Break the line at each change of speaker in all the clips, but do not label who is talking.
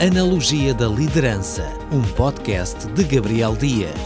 Analogia da Liderança, um podcast de Gabriel Dias.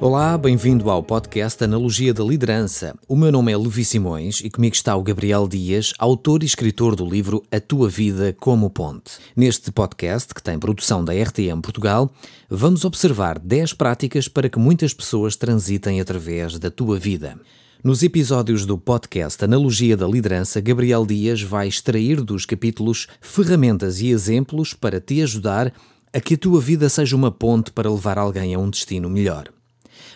Olá, bem-vindo ao podcast Analogia da Liderança. O meu nome é Levi Simões e comigo está o Gabriel Dias, autor e escritor do livro A Tua Vida como Ponte. Neste podcast, que tem produção da RTM Portugal, vamos observar 10 práticas para que muitas pessoas transitem através da tua vida. Nos episódios do podcast Analogia da Liderança, Gabriel Dias vai extrair dos capítulos ferramentas e exemplos para te ajudar a que a tua vida seja uma ponte para levar alguém a um destino melhor.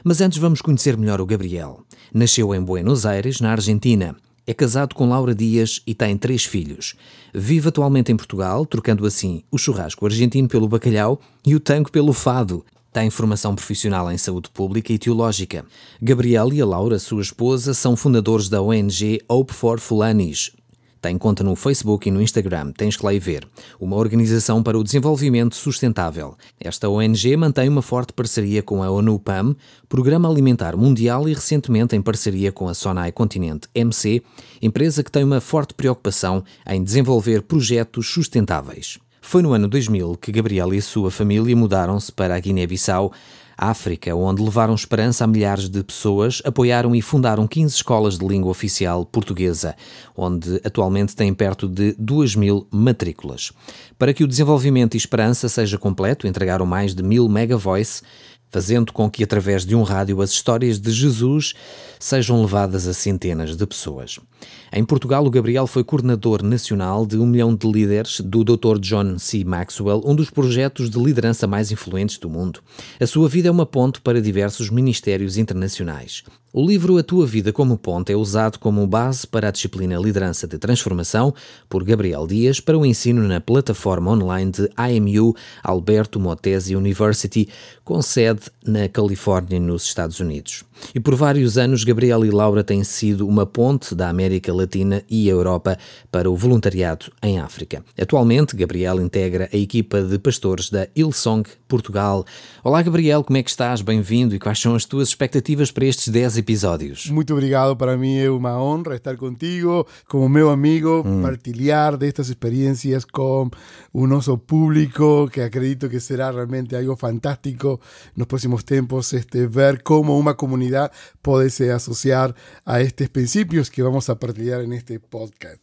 Mas antes vamos conhecer melhor o Gabriel. Nasceu em Buenos Aires, na Argentina. É casado com Laura Dias e tem três filhos. Vive atualmente em Portugal, trocando assim o churrasco argentino pelo bacalhau e o tango pelo fado. Tem formação profissional em saúde pública e teológica. Gabriel e a Laura, sua esposa, são fundadores da ONG Hope for Fulanis. Tem conta no Facebook e no Instagram, tens que lá ir ver. Uma organização para o desenvolvimento sustentável. Esta ONG mantém uma forte parceria com a ONU PAM, Programa Alimentar Mundial e recentemente em parceria com a Sonai Continente MC, empresa que tem uma forte preocupação em desenvolver projetos sustentáveis. Foi no ano 2000 que Gabriel e a sua família mudaram-se para a Guiné-Bissau, África, onde levaram esperança a milhares de pessoas, apoiaram e fundaram 15 escolas de língua oficial portuguesa, onde atualmente têm perto de 2 mil matrículas. Para que o desenvolvimento e esperança seja completo, entregaram mais de mil megavoice, fazendo com que, através de um rádio, as histórias de Jesus sejam levadas a centenas de pessoas. Em Portugal, o Gabriel foi coordenador nacional de um milhão de líderes do Dr. John C. Maxwell, um dos projetos de liderança mais influentes do mundo. A sua vida é uma ponte para diversos ministérios internacionais. O livro A Tua Vida como Ponte é usado como base para a disciplina Liderança de Transformação por Gabriel Dias para o ensino na plataforma online de IMU Alberto Motesi University, com sede na Califórnia, nos Estados Unidos. E por vários anos, Gabriel e Laura têm sido uma ponte da América Latina e Europa para o voluntariado em África. Atualmente, Gabriel integra a equipa de pastores da Hillsong Portugal. Olá, Gabriel, como é que estás? Bem-vindo e quais são as tuas expectativas para estes 10 episódios?
Muito obrigado, para mim é uma honra estar contigo, como meu amigo, hum. partilhar destas experiências com o nosso público, que acredito que será realmente algo fantástico nos próximos tempos, este, ver como uma comunidade pode se associar a estes princípios que vamos a partilhar en este podcast.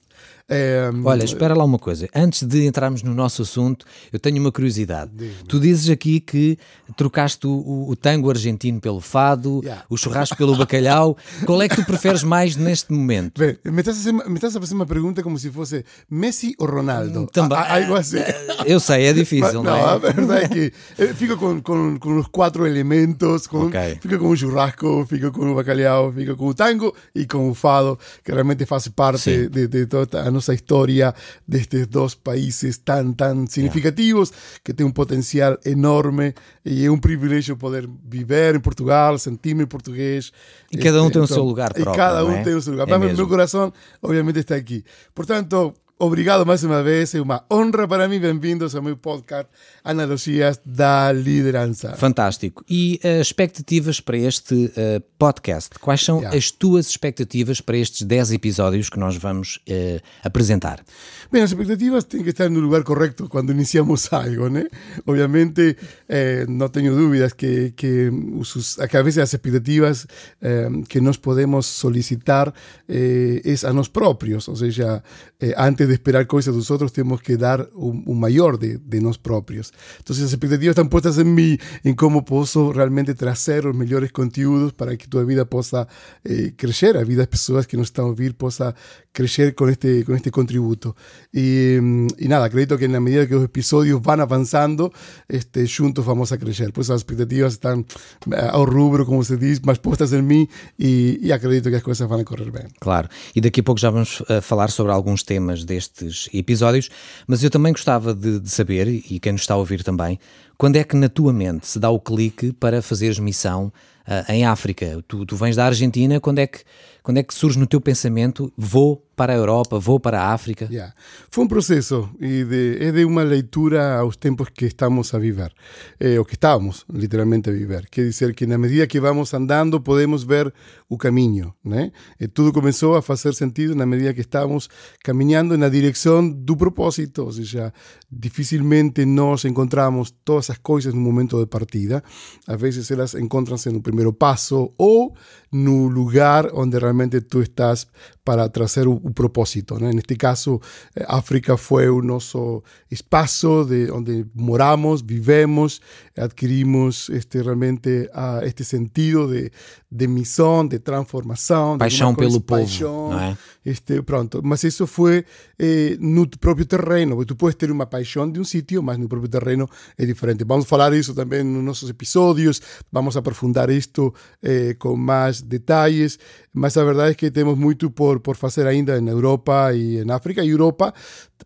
É, Olha, espera lá uma coisa. Antes de entrarmos no nosso assunto, eu tenho uma curiosidade. Tu dizes aqui que trocaste o, o tango argentino pelo fado, yeah. o churrasco pelo bacalhau. Qual é que tu preferes mais neste momento?
Bem, me estás, a fazer, me estás a fazer uma pergunta como se fosse Messi ou Ronaldo. Hum,
também. Algo assim. Eu sei, é difícil, não, não é?
A verdade é que eh, fico com, com, com os quatro elementos, com, okay. fico com o churrasco, fico com o bacalhau, fico com o tango e com o fado, que realmente faz parte de, de toda a nossa história destes dois países tão, tão significativos, que tem um potencial enorme e é um privilégio poder viver em Portugal, sentir-me português.
E cada um tem o seu lugar próprio.
E cada um
é?
tem o seu lugar. É Mas meu coração, obviamente, está aqui. Portanto, Obrigado mais uma vez, é uma honra para mim. Bem-vindos ao meu podcast Analogias da Liderança.
Fantástico. E uh, expectativas para este uh, podcast? Quais são yeah. as tuas expectativas para estes 10 episódios que nós vamos uh, apresentar?
Bem, as expectativas têm que estar no lugar correto quando iniciamos algo, né? Obviamente, eh, não tenho dúvidas que, que, os, que a vezes as expectativas eh, que nós podemos solicitar eh, é a nós próprios, ou seja, antes de esperar cosas de nosotros, tenemos que dar un, mayor de, de nosotros propios. Entonces, las expectativas están puestas en mí, en cómo puedo realmente traer los mejores contenidos para que tu vida pueda eh, crecer, a vida de personas que nos están a oír pueda crecer con este, con este contributo. Mm, y, nada, acredito que en la medida que los episodios van avanzando, este, juntos vamos a crecer. Pues las expectativas están eh, ao rubro, como se diz, mais postas em mim e, e acredito que as coisas vão correr bem.
Claro, e daqui a pouco já vamos uh, falar sobre alguns temas destes episódios, mas eu também gostava de, de saber, e quem nos está a ouvir também, quando é que na tua mente se dá o clique para fazeres missão uh, em África. Tu, tu vens da Argentina, quando é que quando é que surge no teu pensamento, vou para a Europa, vou para a África?
Yeah. Foi um processo e de, é de uma leitura aos tempos que estamos a viver, eh, ou que estamos literalmente a viver. Quer dizer que na medida que vamos andando podemos ver o caminho, né? E tudo começou a fazer sentido na medida que estamos caminhando na direção do propósito, ou seja, dificilmente nós encontramos todas as coisas no momento de partida. Às vezes elas encontram-se no primeiro passo ou no lugar onde realmente tú estás para trazer o, o propósito. Né? Neste caso, eh, África foi o nosso espaço de onde moramos, vivemos, adquirimos este, realmente uh, este sentido de, de missão, de transformação.
Paixão pelo
paixão,
povo, é?
Este, pronto, mas isso foi eh, no próprio terreno, tu podes ter uma paixão de um sítio, mas no próprio terreno é diferente. Vamos falar isso também nos nossos episódios, vamos aprofundar isto eh, com mais detalhes, mas a verdade é que temos muito por, por fazer ainda na Europa e em África. E Europa,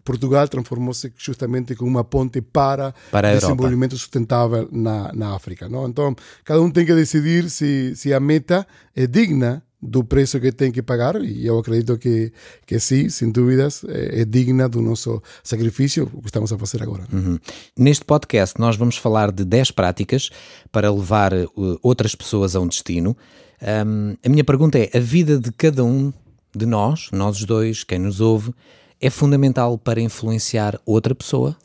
Portugal transformou-se justamente como uma ponte para,
para
desenvolvimento sustentável na, na África. Não? Então, cada um tem que decidir se, se a meta é digna do preço que tem que pagar e eu acredito que, que sim, sem dúvidas, é, é digna do nosso sacrifício, o que estamos a fazer agora.
Uhum. Neste podcast nós vamos falar de 10 práticas para levar uh, outras pessoas a um destino. Um, a minha pergunta é, a vida de cada um de nós, nós os dois, quem nos ouve, é fundamental para influenciar outra pessoa?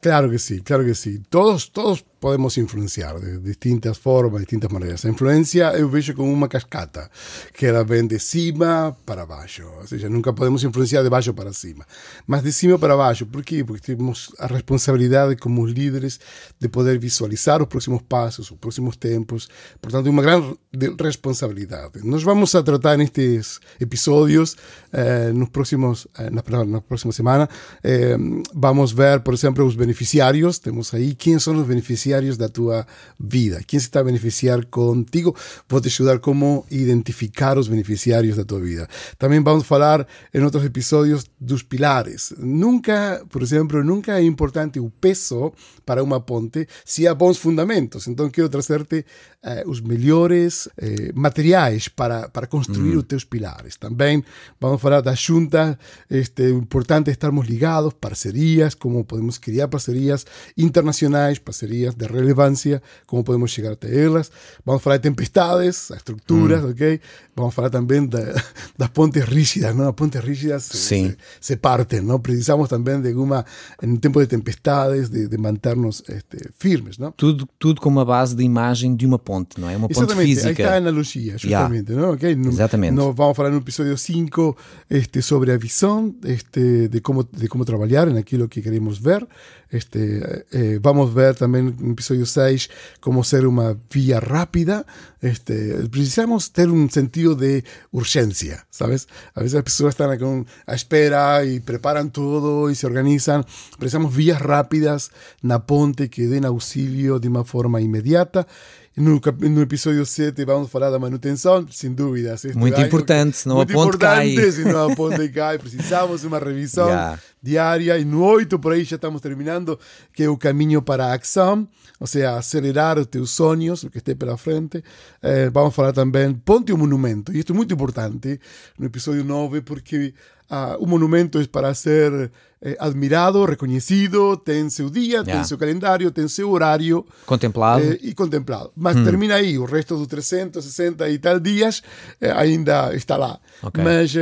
Claro que sí, claro que sí. Todos, todos podemos influenciar de distintas formas, distintas maneiras. A influência eu vejo como uma cascata, que ela vem de cima para baixo. Ou seja, nunca podemos influenciar de baixo para cima, mas de cima para baixo. Por quê? Porque temos a responsabilidade como líderes de poder visualizar os próximos passos, os próximos tempos. Portanto, uma grande responsabilidade. Nós vamos a tratar nestes episódios, eh, nos próximos, eh, na, na, próxima semana, eh, vamos ver, por exemplo, os beneficiários. Temos aí quem são os beneficiários beneficiarios da tua vida. Quem se está a beneficiar contigo? Vou te ajudar como identificar os beneficiários da tua vida. Também vamos falar em outros episódios dos pilares. Nunca, por exemplo, nunca é importante o peso para uma ponte se há bons fundamentos. Então quero trazer-te eh, os melhores eh, materiais para, para construir mm. os teus pilares. Também vamos falar da junta. Este, é importante estarmos ligados, parcerias, como podemos criar parcerias internacionais, parcerias de relevancia, cómo podemos llegar a ellas. Vamos a hablar de tempestades, estructuras, mm. ok? Vamos a hablar también de las pontes rígidas, ¿no? Las pontes rígidas se, se, parten, ¿no? Precisamos también de alguna, en un tiempo de tempestades, de, de manternos este, firmes, ¿no?
Tudo, tudo com uma base de imagem de uma ponte, não é? Uma ponte física.
Ahí está a analogia, justamente, yeah. ¿no? Okay? No,
Exatamente.
No, vamos a falar no episódio 5 este, sobre a visão este, de, como, de como trabalhar en aquilo que queremos ver. Este, eh, vamos ver también en episodio 6 cómo ser una vía rápida. Este, precisamos tener un sentido de urgencia, ¿sabes? A veces las personas están con, a espera y preparan todo y se organizan. Precisamos vías rápidas na ponte que den auxilio de una forma inmediata. No, no episódio 7 vamos falar da manutenção, sem dúvidas.
Muito importante, senão
a
ponte cai.
senão a ponte cai. Precisamos de uma revisão yeah. diária. E no 8, por aí já estamos terminando, que é o caminho para a ação, ou seja, acelerar os teus sonhos, o que esteja pela frente. Eh, vamos falar também, ponte um monumento. E isto é muito importante no episódio 9, porque uh, un monumento es para ser eh, admirado, reconhecido, tem seu dia, yeah. tem seu calendário, tem seu horário.
Contemplado.
Eh, e contemplado. Mas mm. termina aí, o resto dos 360 e tal dias eh, ainda está lá.
Okay.
Mas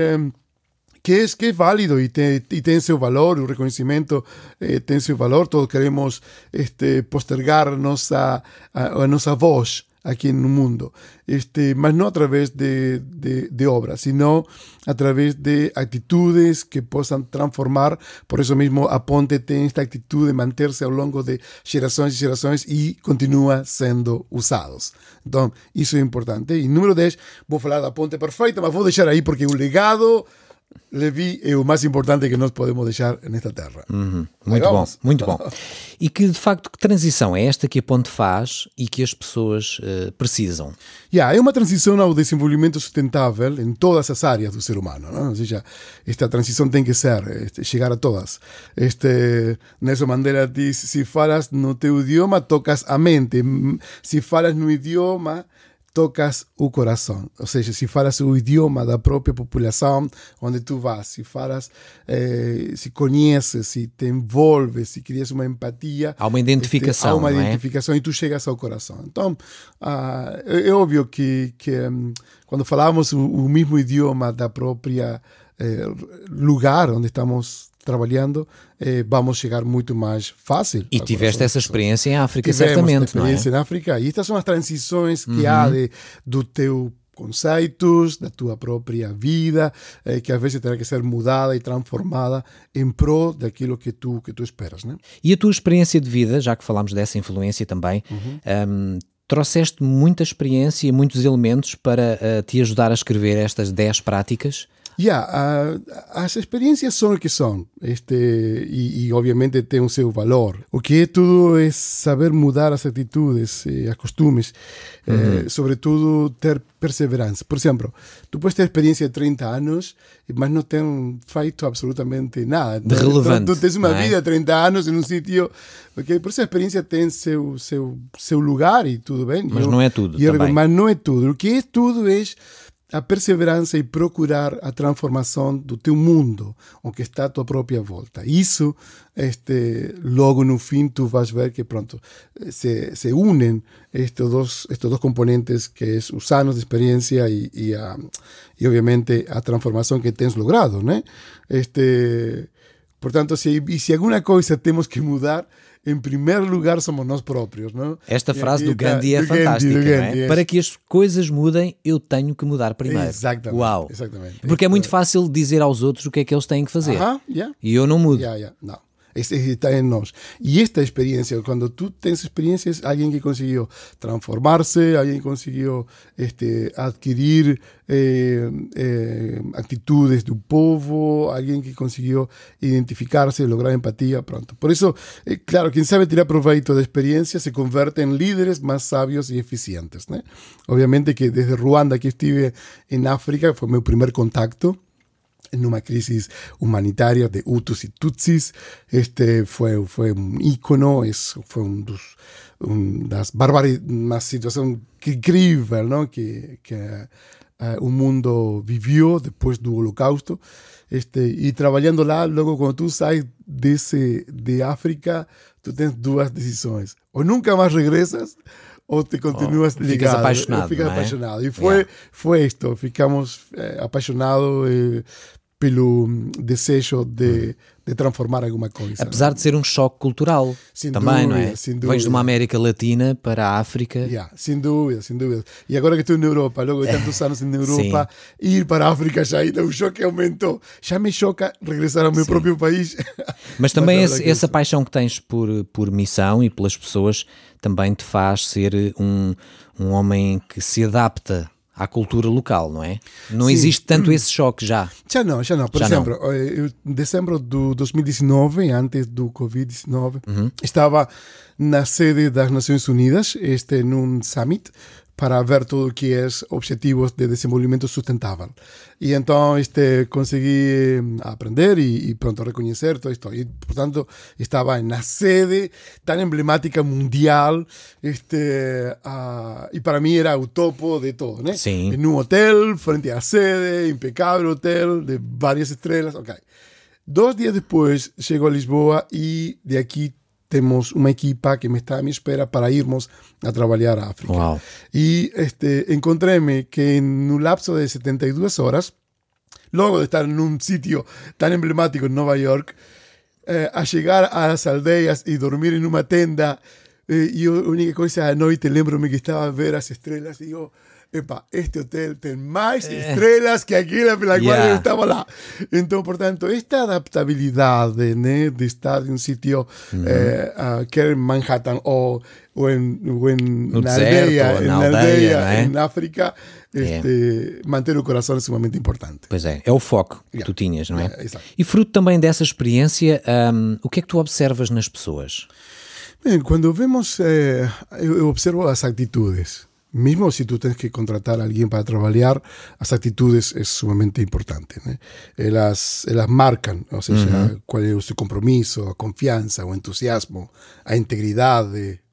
que é, que é válido e tem, e tem seu valor, o reconhecimento eh, tem seu valor, todos queremos este, postergar nossa, a, a nossa voz aquí en el mundo, este, mas no a través de, de, obras, sino a través de actitudes que puedan transformar. Por eso mismo a Ponte tiene esta actitud de mantenerse a lo largo de generaciones y generaciones y continúa siendo usados. Entonces, eso es importante. Y número 10, voy a hablar de Ponte perfecta, mas voy a dejar ahí porque un legado Levi é o mais importante que nós podemos deixar nesta terra.
Uhum. Muito bom, muito bom. E que de facto que transição é esta que a Ponte faz e que as pessoas uh, precisam?
Yeah, é uma transição ao desenvolvimento sustentável em todas as áreas do ser humano. Não? Ou seja, esta transição tem que ser, chegar a todas. Este, Nelson Mandela diz: se falas no teu idioma, tocas a mente. Se falas no idioma, tocas o coração. Ou seja, se falas o idioma da própria população onde tu vas, se falas, eh, se conheces, se te envolves, se crias uma empatia.
Há uma identificação.
Este, há uma
é?
identificação e tu chegas ao coração. Então, ah, é, é óbvio que, que um, quando falamos o, o, mesmo idioma da própria eh, lugar onde estamos trabalhando, eh, vamos chegar muito mais fácil.
E tiveste essa experiência em África,
Tivemos
certamente,
experiência
não é?
em África. E estas são as transições que uhum. há de, do teu conceitos, da tua própria vida, eh, que às vezes terá que ser mudada e transformada em prol daquilo que tu, que tu esperas. Né?
E a tua experiência de vida, já que falámos dessa influência também, uhum. um, trouxeste muita experiência e muitos elementos para uh, te ajudar a escrever estas 10 práticas?
Yeah, uh, as experiências são o que são este, e, e, obviamente tem o seu valor. O que é tudo é saber mudar as atitudes, eh, os costumes, uhum. eh, sobretudo ter perseverança. Por exemplo, tu podes ter experiência de 30 anos, mas não ter feito absolutamente nada.
De relevante.
Tu, tu tens uma é? vida de 30 anos em um sítio. Okay? Por isso a experiência tem seu, seu, seu lugar e tudo bem.
Mas eu, não é tudo.
Eu, mas não é tudo. O que é tudo é a perseverança e procurar a transformação do teu mundo, o que está à tua própria volta. Isso, este, logo no fim, tu vais ver que pronto se, se unem estes dois, estes dois componentes, que é os anos de experiência e, e, a, e obviamente a transformação que tens logrado, né? Este, portanto, se, se alguma coisa temos que mudar, em primeiro lugar somos nós próprios. Não?
Esta frase do Gandhi é do fantástica. Gandhi, Gandhi, é? Para que as coisas mudem, eu tenho que mudar primeiro.
Exatamente.
Uau.
Exatamente.
Porque é muito fácil dizer aos outros o que é que eles têm que fazer.
Uh -huh, yeah.
E eu não mudo.
Yeah, yeah. Não. Está en nos. Y esta experiencia, cuando tú tienes experiencias, alguien que consiguió transformarse, alguien que consiguió este, adquirir eh, eh, actitudes de un povo, alguien que consiguió identificarse, lograr empatía pronto. Por eso, eh, claro, quien sabe tirar provecho de experiencia se convierte en líderes más sabios y eficientes. Obviamente que desde Ruanda, que estuve en África, fue mi primer contacto en una crisis humanitaria de Hutus y Tutsis. Este fue, fue un ícono, es, fue un, un, das una situación increíble ¿no? que, que uh, un mundo vivió después del holocausto. Este, y trabajando lá, luego cuando tú sales de, ese, de África, tú tienes dos decisiones. O nunca más regresas, ou te continuas oh, ligado.
Ficas apaixonado.
Ficas apaixonado. E foi, yeah. foi isto. Ficamos eh, apaixonados eh, pelo desejo de, de, transformar alguma coisa.
Apesar de ser um choque cultural sem também, dúvida, não é? Sem dúvida. Vens de uma América Latina para a África.
Yeah, sem dúvida, sem dúvida. E agora que estou na Europa, logo de tantos anos na Europa, ir para a África já ainda o choque aumentou. Já me choca regressar ao meu Sim. próprio país.
Mas também Mas esse, essa paixão que tens por, por missão e pelas pessoas também te faz ser um, um homem que se adapta à cultura local, não é? Não Sim. existe tanto esse choque já.
Já não, já não. Por já exemplo, não. Eh, em dezembro de 2019, antes do Covid-19, uhum. estava na sede das Nações Unidas, este, num summit, para ver todo o que é objetivos de desenvolvimento sustentável. E então este, consegui aprender e, e pronto reconhecer todo isto. E, portanto, estava na sede tão emblemática mundial este, uh, e para mim era o topo de todo. Né?
Sim.
Em um hotel, frente à sede, impecável hotel, de várias estrelas. Ok. Dois dias depois, chego a Lisboa e de aqui temos uma equipa que me está à minha espera para irmos a trabalhar a África.
Wow.
E este, encontrei-me que no lapso de 72 horas, logo de estar num sítio tão emblemático em Nova York, eh, a chegar às aldeias e dormir em uma tenda, eh, e a única coisa à noite, lembro-me que estava a ver as estrelas e digo, epa, este hotel tiene más eh. estrellas que aquella en la cual estaba lá. Entonces, por tanto, esta adaptabilidad de, né, de estar sitio, uh -huh. eh, uh, quer en Manhattan o, o en, o en
no
na
deserto,
aldeia,
na
aldeia,
aldeia é?
en África, este, é. manter o coração é sumamente importante.
Pois é, é o foco yeah. que tu tinhas, não é?
Yeah,
e fruto também dessa experiência, um, o que é que tu observas nas pessoas?
Bem, quando vemos, eh, eu, eu observo as atitudes. Mismo si tú tienes que contratar a alguien para trabajar, las actitudes es sumamente importante. ¿no? Ellas, ellas marcan, o sea, uh -huh. cuál es su compromiso, a confianza, o entusiasmo, a integridad,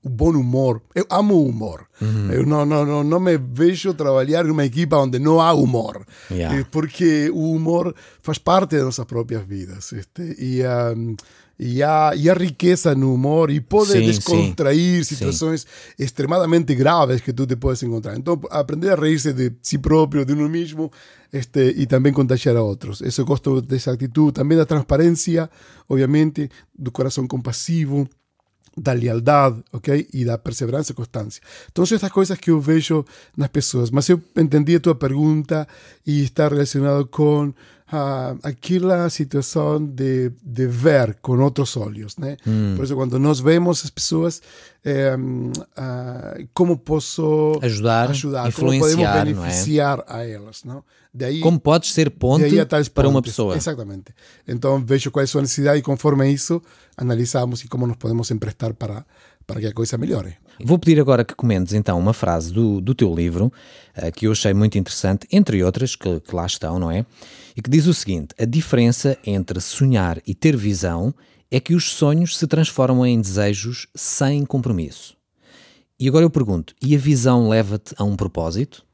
o bom humor. Eu amo o humor. Uhum. Eu não, não, não, não me vejo trabalhar numa equipa onde não há humor. Yeah. Eh, porque o humor faz parte das nossas próprias vidas. Este, e, um, e, há, e há riqueza no humor e pode sim, descontrair sim, situações sim. extremadamente graves que tu te podes encontrar. Então, aprender a reírse de si próprio, de uno mismo, este, y también contagiar a otros. Eso gosto dessa atitude, também da transparência, obviamente, do coração compassivo, da lealdade, ok? E da perseverança e constância. Então, são estas coisas que eu vejo nas pessoas. Mas eu entendi a tua pergunta e está relacionado com uh, aquela situação de, de ver com outros olhos, né? Mm. Por isso, quando nós vemos as pessoas, eh, uh, como posso
ajudar,
ajudar como podemos beneficiar é? a elas, não?
Daí, como podes ser ponte para uma pessoa.
Exatamente. Então, vejo qual é a sua necessidade e conforme isso, analisamos e como nos podemos emprestar para, para que a coisa melhore.
Vou pedir agora que comentes então uma frase do, do teu livro, uh, que eu achei muito interessante, entre outras que, que lá estão, não é? E que diz o seguinte: a diferença entre sonhar e ter visão é que os sonhos se transformam em desejos sem compromisso. E agora eu pergunto: e a visão leva-te a um propósito?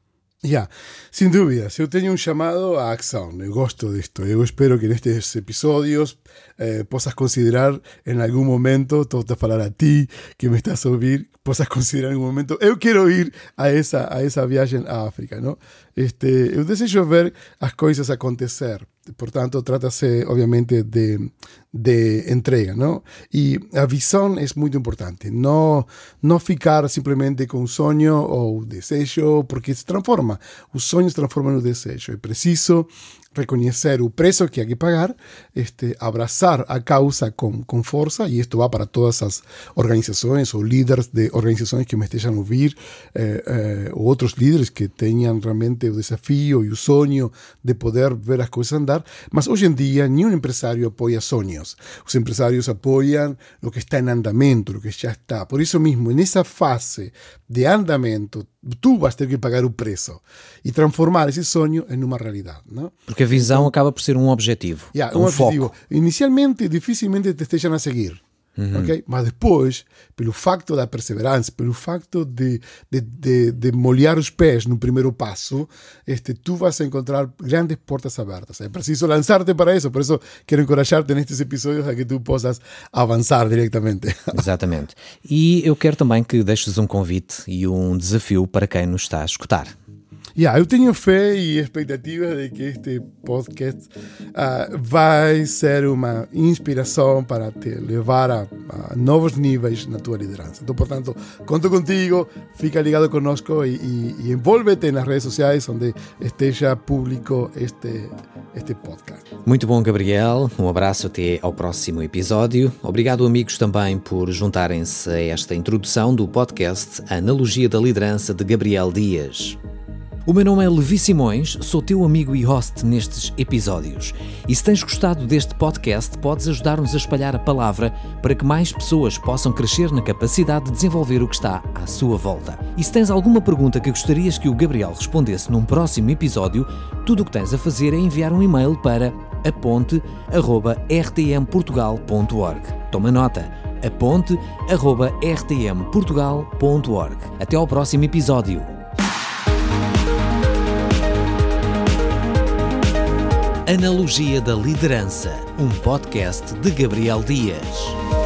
Ya, sin duda, si yo tengo un llamado a acción, eu gosto esto. Yo espero que en estos episodios eh, puedas considerar en algún momento, todo te hablar a ti que me estás a oír, puedas considerar en algún momento, yo quiero ir a esa, a esa viaje a África, ¿no? Este, eu desejo ver as coisas acontecer. Portanto, trata-se, obviamente, de, de entrega, não? E a visão é muito importante. Não, não ficar simplesmente com o sonho ou o desejo, porque se transforma. O sonho se transforma no desejo. É preciso reconhecer o preço que há que pagar, este, abraçar a causa com, com força, e isto vai para todas as organizações ou líderes de organizações que me estejam a ouvir, eh, eh, ou outros líderes que tenham realmente o desafio e o sonho de poder ver as coisas andar. Mas hoje em dia, nenhum empresário apoia sonhos. Os empresários apoiam o que está em andamento, o que já está. Por isso mesmo, nessa fase de andamento, tu vas ter que pagar o preço e transformar esse sonho em uma realidade. Não?
Porque a visão acaba por ser um objetivo.
Yeah, um, um objetivo. Foco. Inicialmente, dificilmente te estejam a seguir. Uhum. Okay? Mas depois, pelo facto da perseverança, pelo facto de, de, de, de, molhar os pés no primeiro passo, este, tu vas a encontrar grandes portas abertas. É preciso lançar-te para isso. Por isso, quero encorajar-te nestes episódios a que tu possas avançar diretamente.
Exatamente. E eu quero também que deixes um convite e um desafio para quem nos está a escutar.
Yeah, eu tenho fé e expectativa de que este podcast uh, vai ser uma inspiração para te levar a, a, novos níveis na tua liderança. Então, portanto, conto contigo, fica ligado conosco e, e, e envolve-te nas redes sociais onde esteja público este, este podcast.
Muito bom, Gabriel. Um abraço até ao próximo episódio. Obrigado, amigos, também por juntarem-se a esta introdução do podcast Analogia da Liderança de Gabriel Dias. O meu nome é Levi Simões, sou teu amigo e host nestes episódios. E se tens gostado deste podcast, podes ajudar-nos a espalhar a palavra para que mais pessoas possam crescer na capacidade de desenvolver o que está à sua volta. E se tens alguma pergunta que gostarias que o Gabriel respondesse num próximo episódio, tudo o que tens a fazer é enviar um e-mail para aponte.rtmportugal.org. Toma nota aponte.rtmportugal.org. Até ao próximo episódio. Analogia da Liderança, um podcast de Gabriel Dias.